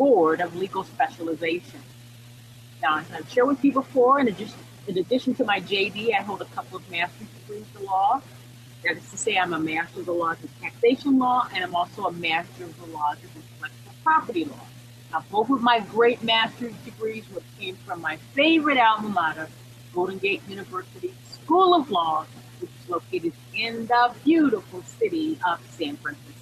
Board of Legal Specialization. Now, as I've shared with you before, in addition, in addition to my JD, I hold a couple of master's degrees in law. That is to say, I'm a master of the laws of taxation law, and I'm also a master of the laws of intellectual property law. Now, both of my great master's degrees were came from my favorite alma mater, Golden Gate University School of Law, which is located in the beautiful city of San Francisco.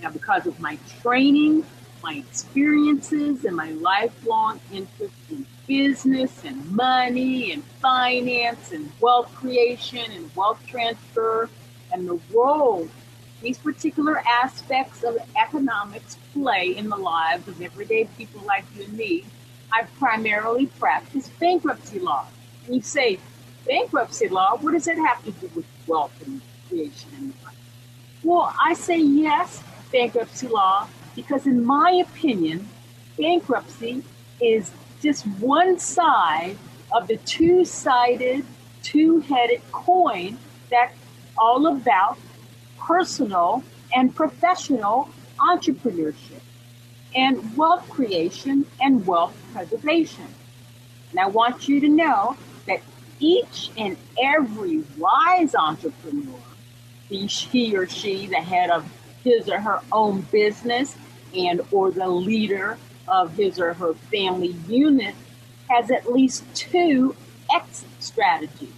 Now, because of my training my experiences and my lifelong interest in business and money and finance and wealth creation and wealth transfer and the role these particular aspects of economics play in the lives of everyday people like you and me, I primarily practice bankruptcy law. And you say, bankruptcy law, what does it have to do with wealth and creation and money? Well, I say yes, bankruptcy law because, in my opinion, bankruptcy is just one side of the two sided, two headed coin that's all about personal and professional entrepreneurship and wealth creation and wealth preservation. And I want you to know that each and every wise entrepreneur, be he or she the head of his or her own business and or the leader of his or her family unit has at least two exit strategies.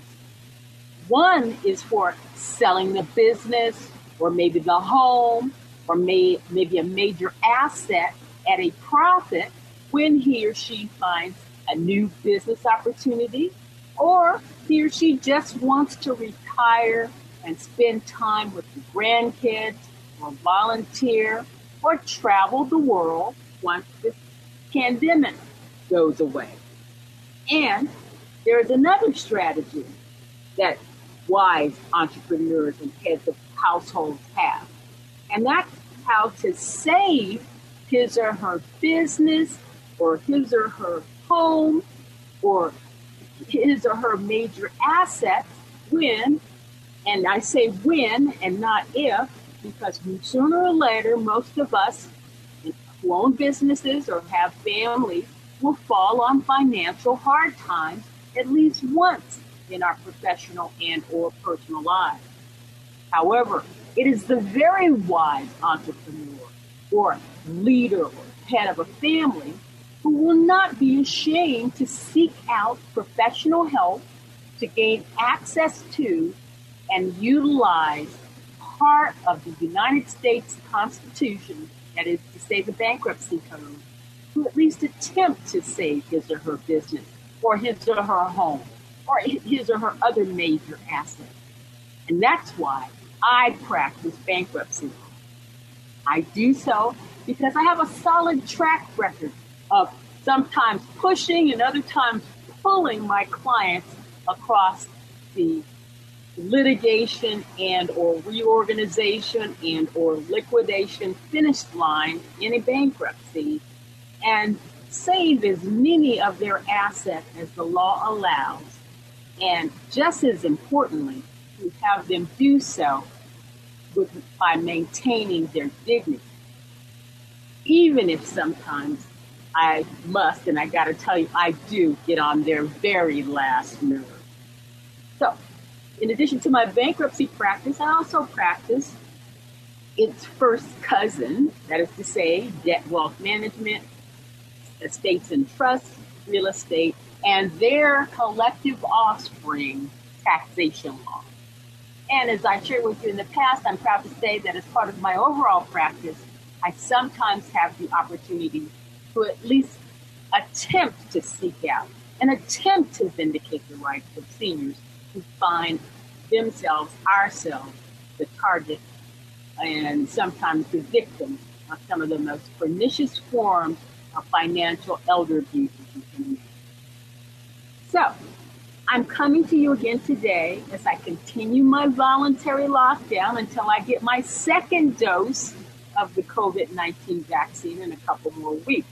One is for selling the business or maybe the home or may, maybe a major asset at a profit when he or she finds a new business opportunity or he or she just wants to retire and spend time with the grandkids or volunteer or travel the world once this pandemic goes away. And there's another strategy that wise entrepreneurs and heads of households have, and that's how to save his or her business or his or her home or his or her major assets when, and I say when and not if, because sooner or later, most of us who own businesses or have families will fall on financial hard times at least once in our professional and or personal lives. However, it is the very wise entrepreneur or leader or head of a family who will not be ashamed to seek out professional help to gain access to and utilize part of the United States Constitution, that is to say, the bankruptcy code, to at least attempt to save his or her business, or his or her home, or his or her other major asset. And that's why I practice bankruptcy I do so because I have a solid track record of sometimes pushing and other times pulling my clients across the litigation and or reorganization and or liquidation finish line in a bankruptcy and save as many of their assets as the law allows And just as importantly, to have them do so with, by maintaining their dignity. Even if sometimes I must, and I got to tell you, I do get on their very last nerve. So, in addition to my bankruptcy practice, I also practice its first cousin, that is to say, debt wealth management, estates and trusts, real estate, and their collective offspring, taxation law. And as I shared with you in the past, I'm proud to say that as part of my overall practice, I sometimes have the opportunity to at least attempt to seek out and attempt to vindicate the rights of seniors who find themselves, ourselves, the target and sometimes the victim of some of the most pernicious forms of financial elder abuse you can. So, I'm coming to you again today as I continue my voluntary lockdown until I get my second dose of the COVID 19 vaccine in a couple more weeks.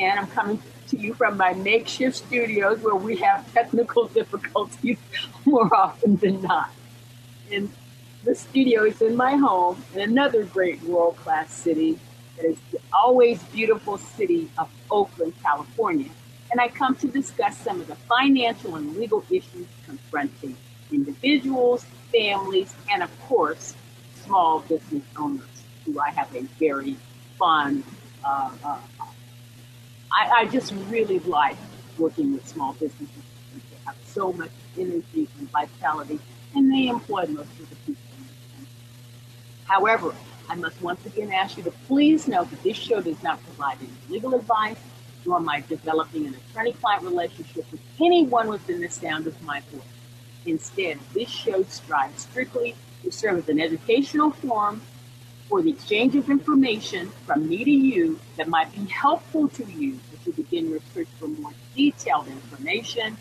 And I'm coming to you from my makeshift studios where we have technical difficulties more often than not. And the studio is in my home in another great world class city that is the always beautiful city of Oakland, California and I come to discuss some of the financial and legal issues confronting individuals, families, and of course, small business owners, who I have a very fond. Uh, uh, I, I, just really like working with small businesses. They have so much energy and vitality, and they employ most of the people. However, I must once again ask you to please note that this show does not provide any legal advice nor am I developing an attorney client relationship with anyone within the sound of my voice. Instead, this show strives strictly to serve as an educational forum for the exchange of information from me to you that might be helpful to you as you begin your search for more detailed information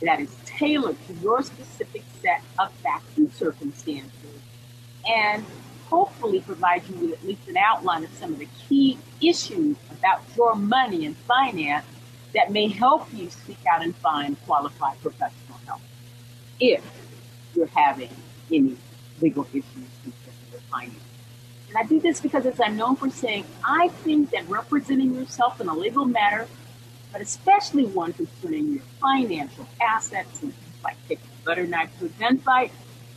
that is tailored to your specific set of facts and circumstances and hopefully provide you with at least an outline of some of the key issues about your money and finance that may help you seek out and find qualified professional help if you're having any legal issues concerning your finance. And I do this because, as I'm known for saying, I think that representing yourself in a legal matter, but especially one concerning your financial assets, and like taking a butter knife to a gunfight,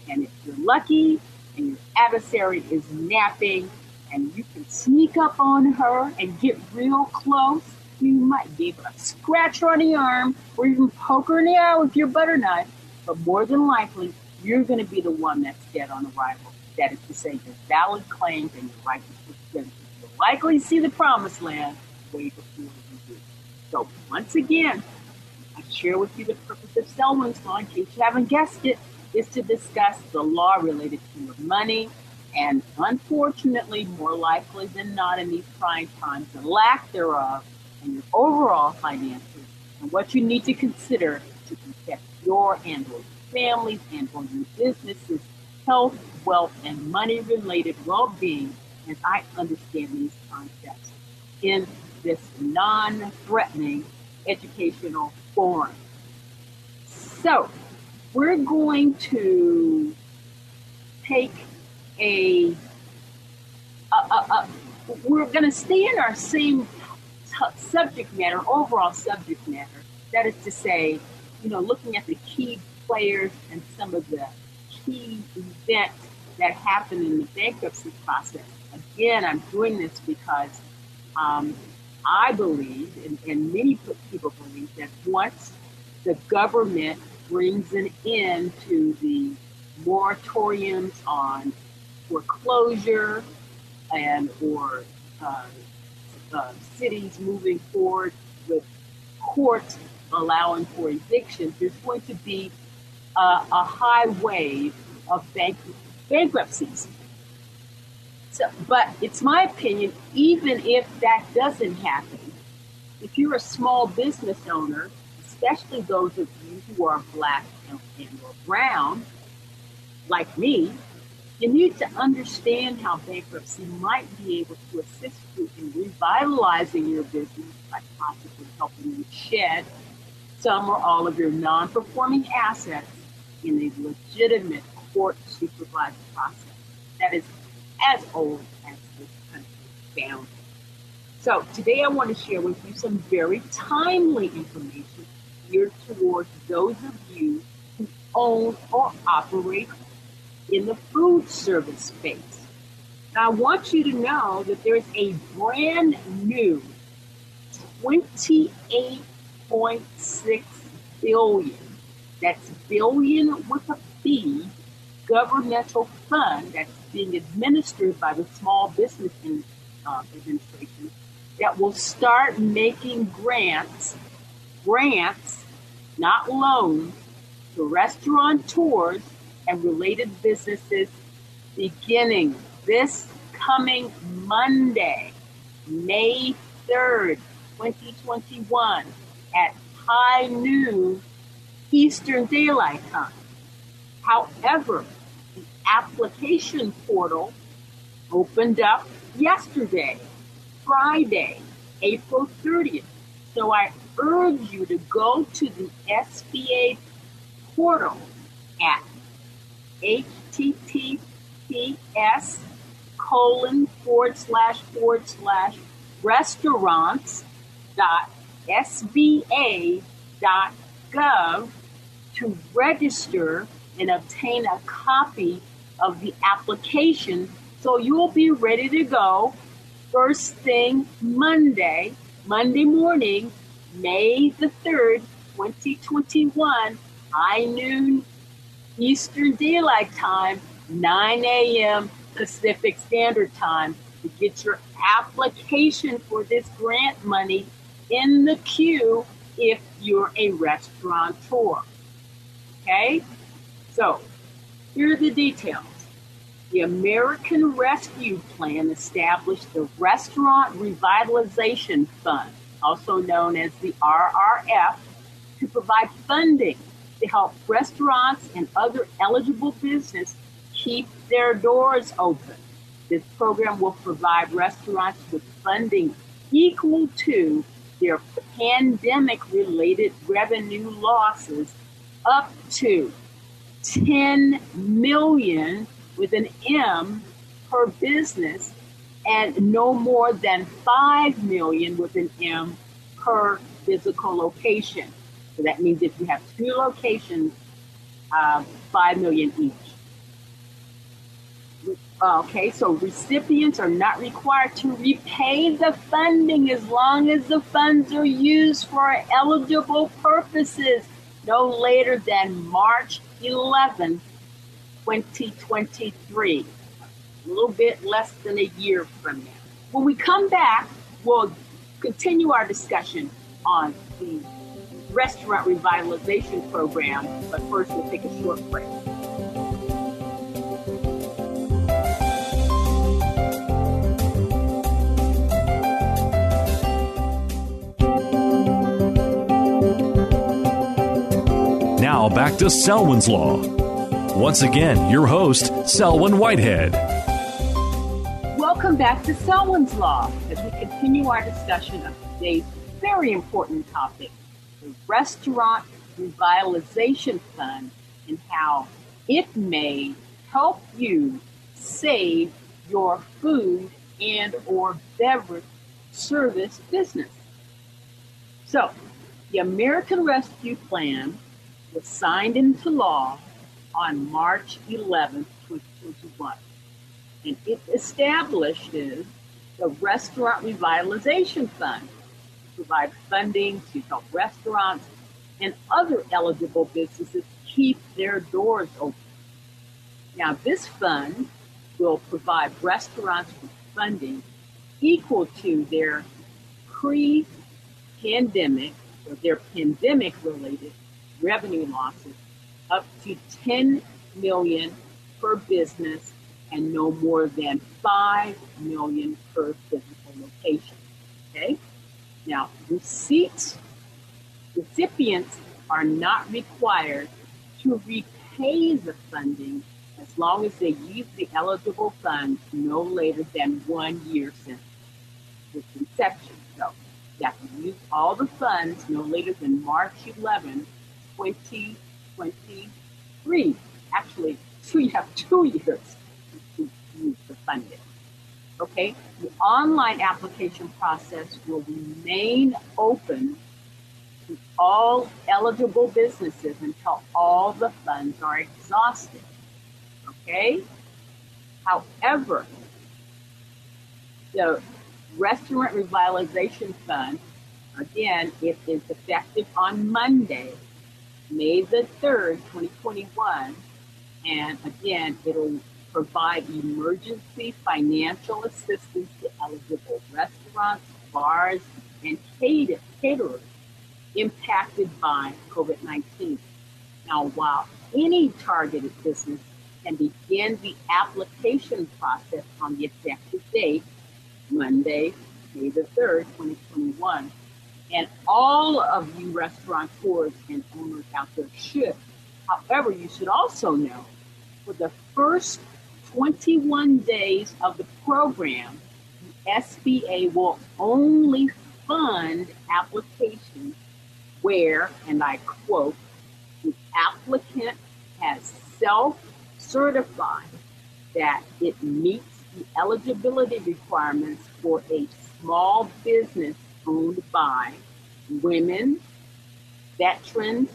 and if you're lucky, and your adversary is napping and you can sneak up on her and get real close, you might be able to scratch her on the arm or even poke her in the eye with your butter knife. But more than likely, you're going to be the one that's dead on arrival. That is to say, your valid claims and your righteous defense. You'll likely see the promised land way before you do. So, once again, I share with you the purpose of Selwyn's Law in case you haven't guessed it is to discuss the law related to your money, and unfortunately, more likely than not in these trying times, the lack thereof, and your overall finances, and what you need to consider to protect your and your families and or your businesses' health, wealth, and money related well being as I understand these concepts in this non threatening educational forum. So, we're going to take a, a, a, a we're going to stay in our same t- subject matter, overall subject matter. That is to say, you know, looking at the key players and some of the key events that happen in the bankruptcy process. Again, I'm doing this because um, I believe, and, and many people believe, that once the government brings an end to the moratoriums on foreclosure and or uh, uh, cities moving forward with courts allowing for evictions, there's going to be a high wave of bank- bankruptcies. So, but it's my opinion, even if that doesn't happen, if you're a small business owner especially those of you who are black and, and or brown, like me, you need to understand how bankruptcy might be able to assist you in revitalizing your business by possibly helping you shed some or all of your non performing assets in a legitimate court supervised process that is as old as this country found. So today I want to share with you some very timely information geared towards those of you who own or operate in the food service space. Now, I want you to know that there's a brand new 28.6 billion, that's billion with a B, governmental fund that's being administered by the Small Business uh, Administration that will start making grants, grants, not loans, to restaurateurs and related businesses beginning this coming Monday, May 3rd, 2021, at high noon Eastern Daylight Time. However, the application portal opened up yesterday, Friday, April 30th. So I urge you to go to the SBA portal at https colon forward slash forward slash restaurants dot sba dot gov to register and obtain a copy of the application so you'll be ready to go first thing Monday, Monday morning, May the 3rd, 2021, high noon Eastern Daylight Time, 9 a.m. Pacific Standard Time to get your application for this grant money in the queue if you're a restaurateur. Okay? So, here are the details. The American Rescue Plan established the Restaurant Revitalization Fund, also known as the RRF, to provide funding to help restaurants and other eligible business keep their doors open. This program will provide restaurants with funding equal to their pandemic related revenue losses up to 10 million with an M per business and no more than 5 million with an M per physical location. So that means if you have two locations, uh, 5 million each. Okay, so recipients are not required to repay the funding as long as the funds are used for eligible purposes no later than March 11, 2023. A little bit less than a year from now. When we come back, we'll continue our discussion on the restaurant revitalization program, but first we'll take a short break. Now back to Selwyn's Law. Once again, your host, Selwyn Whitehead. Welcome back to Selwyn's Law as we continue our discussion of today's very important topic the Restaurant Revitalization Fund and how it may help you save your food and or beverage service business. So, the American Rescue Plan was signed into law on March 11, 2021. And it establishes the Restaurant Revitalization Fund to provide funding to help restaurants and other eligible businesses keep their doors open. Now, this fund will provide restaurants with funding equal to their pre pandemic or their pandemic related revenue losses up to 10 million per business and no more than 5 million per physical location. Okay? Now, receipts, recipients are not required to repay the funding as long as they use the eligible funds no later than one year since its inception. So, You have to use all the funds no later than March 11, 2023. Actually, two, you have two years to use the funding. Okay, the online application process will remain open to all eligible businesses until all the funds are exhausted. Okay? However, the Restaurant Revitalization Fund, again, it is effective on Monday, May the 3rd, 2021. And again, it'll provide emergency financial assistance to eligible restaurants, bars, and caterers impacted by COVID 19. Now, while any targeted business can begin the application process on the effective date, Monday, May the 3rd, 2021, and all of you restaurateurs and owners out there should. However, you should also know for the first 21 days of the program, the SBA will only fund applications where, and I quote, the applicant has self certified that it meets the eligibility requirements for a small business owned by women, veterans,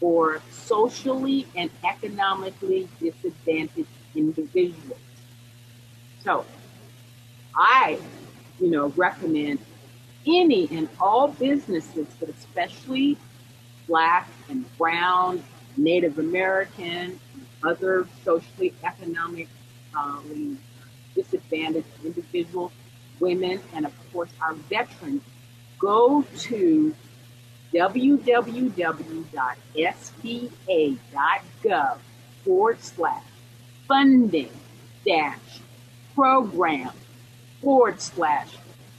or socially and economically disadvantaged individuals. So I, you know, recommend any and all businesses, but especially black and brown, Native American, other socially economically disadvantaged individuals, women, and of course our veterans, go to www.sba.gov forward slash funding dash program forward slash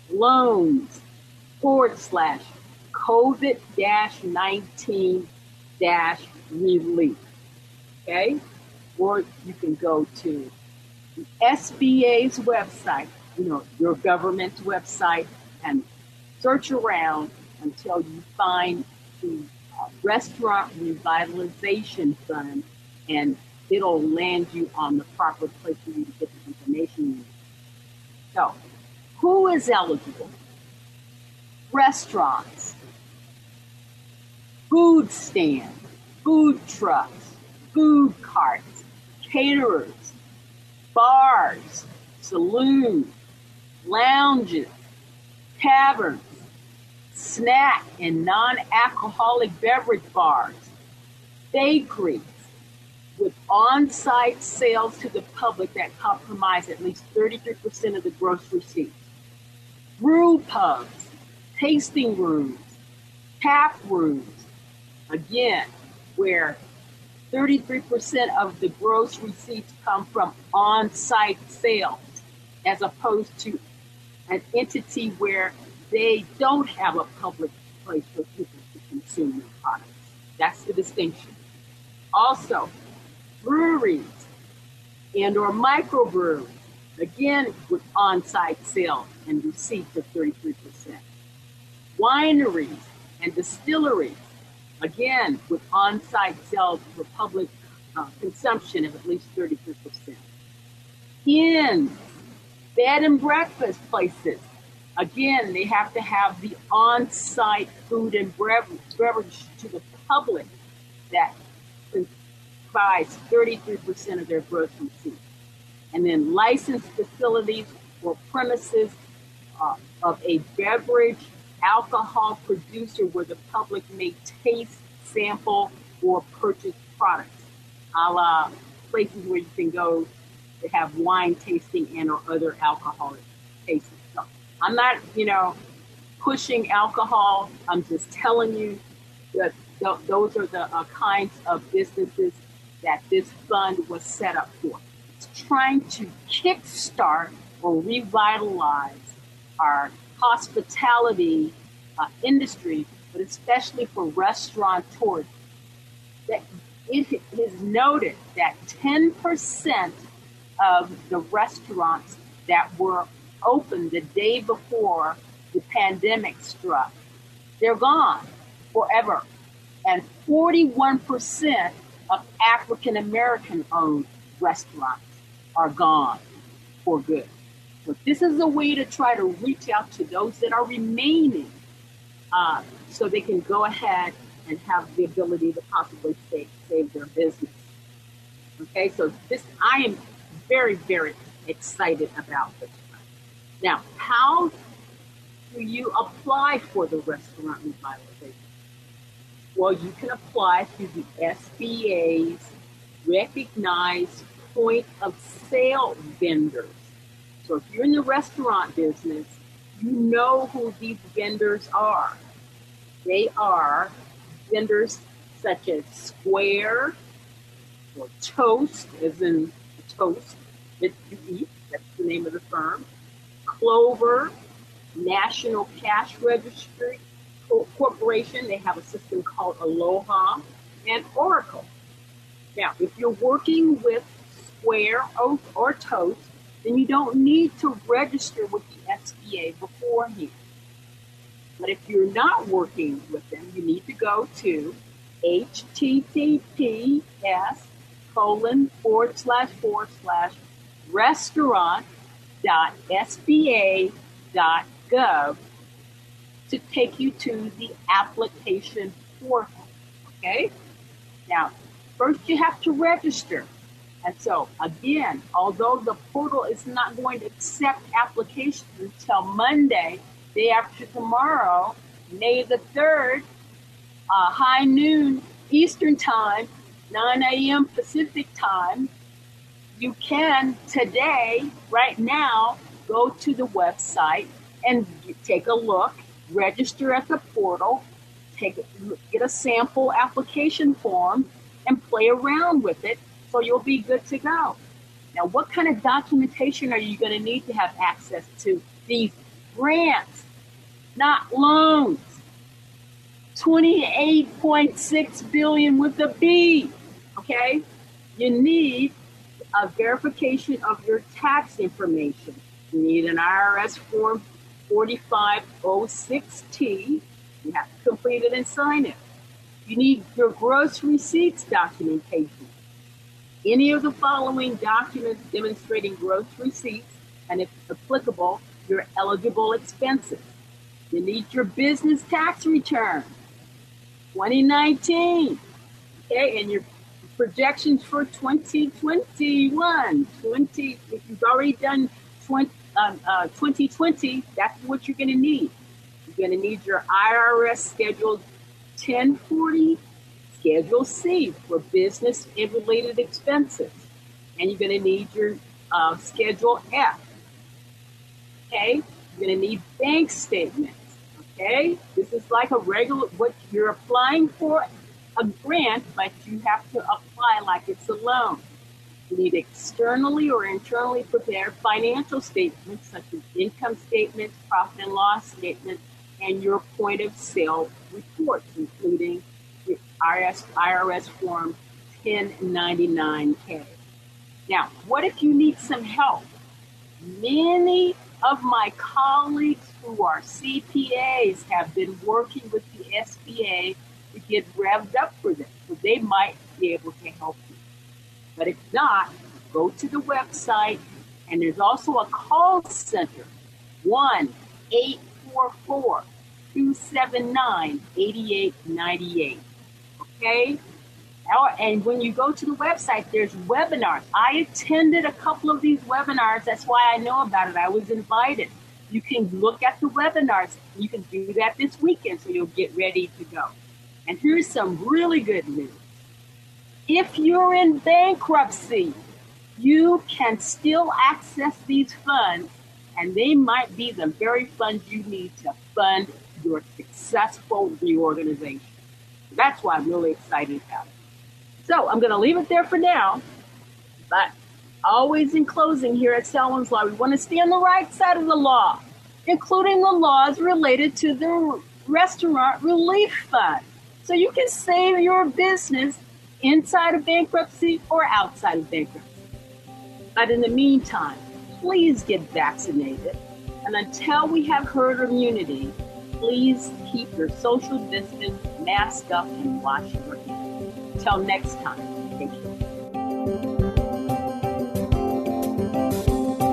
loans forward slash COVID dash 19 dash relief. Okay? Or you can go to the SBA's website, you know, your government's website, and search around until you find the uh, Restaurant Revitalization Fund, and it'll land you on the proper place for you to get the information you need. So, who is eligible? restaurants, food stands, food trucks, food carts, caterers, bars, saloons, lounges, taverns, snack and non-alcoholic beverage bars, bakeries, with on-site sales to the public that comprise at least 33% of the gross receipts, brew pubs, tasting rooms, tap rooms, again, where 33% of the gross receipts come from on site sales, as opposed to an entity where they don't have a public place for people to consume their products. That's the distinction. Also, breweries and or microbreweries, again with on-site sale and receipts of 33% wineries and distilleries, again, with on site sales for public uh, consumption of at least 33%. Inns, bed and breakfast places, again, they have to have the on site food and beverage to the public that comprise 33% of their gross receipts. And then licensed facilities or premises uh, of a beverage alcohol producer where the public may taste, sample, or purchase products, a la places where you can go to have wine tasting and or other alcoholic tasting. I'm not, you know, pushing alcohol. I'm just telling you that th- those are the uh, kinds of businesses that this fund was set up for. It's trying to kickstart or revitalize our hospitality uh, industry, but especially for restaurateurs, that it is noted that 10% of the restaurants that were open the day before the pandemic struck, they're gone forever. And 41% of African American owned restaurants are gone for good. But this is a way to try to reach out to those that are remaining uh, so they can go ahead and have the ability to possibly save, save their business. Okay, so this, I am very, very excited about this. Now, how do you apply for the restaurant revitalization? Well, you can apply through the SBA's recognized point of sale vendors. So if you're in the restaurant business, you know who these vendors are. They are vendors such as Square or Toast, as in toast that you eat, that's the name of the firm, Clover, National Cash Registry Corporation, they have a system called Aloha, and Oracle. Now, if you're working with Square or, or Toast, then you don't need to register with the SBA beforehand. But if you're not working with them, you need to go to https colon forward slash forward slash restaurant.sba.gov to take you to the application portal. Okay? Now, first you have to register. And so, again, although the portal is not going to accept applications until Monday, day after tomorrow, May the 3rd, uh, high noon Eastern Time, 9 a.m. Pacific Time, you can today, right now, go to the website and take a look, register at the portal, take get a sample application form, and play around with it so you'll be good to go. Now, what kind of documentation are you going to need to have access to these grants, not loans? 28.6 billion with a B. Okay? You need a verification of your tax information. You need an IRS form 4506T. You have to complete it and sign it. You need your gross receipts documentation. Any of the following documents demonstrating gross receipts and, if applicable, your eligible expenses. You need your business tax return 2019. Okay, and your projections for 2021. 20, if you've already done 20, um, uh, 2020, that's what you're going to need. You're going to need your IRS Schedule 1040, Schedule C for business and related expenses. And you're going to need your uh, Schedule F. Okay? You're going to need bank statements. Okay? This is like a regular, what you're applying for a grant, but you have to apply like it's a loan. You need externally or internally prepared financial statements such as income statements, profit and loss statements, and your point of sale reports, including the IRS, IRS Form 1099K. Now, what if you need some help? Many of my colleagues who are CPAs have been working with the SBA to get revved up for them. So they might be able to help you. But if not, go to the website and there's also a call center 1 844 279 8898. Okay? And when you go to the website, there's webinars. I attended a couple of these webinars. That's why I know about it. I was invited. You can look at the webinars. You can do that this weekend so you'll get ready to go. And here's some really good news. If you're in bankruptcy, you can still access these funds, and they might be the very funds you need to fund your successful reorganization. That's why I'm really excited about it. So I'm going to leave it there for now. But always in closing here at Selwyn's Law, we want to stay on the right side of the law, including the laws related to the Restaurant Relief Fund so you can save your business inside of bankruptcy or outside of bankruptcy. But in the meantime, please get vaccinated. And until we have herd immunity, please keep your social distance, mask up, and wash your hands. Until next time, thank you.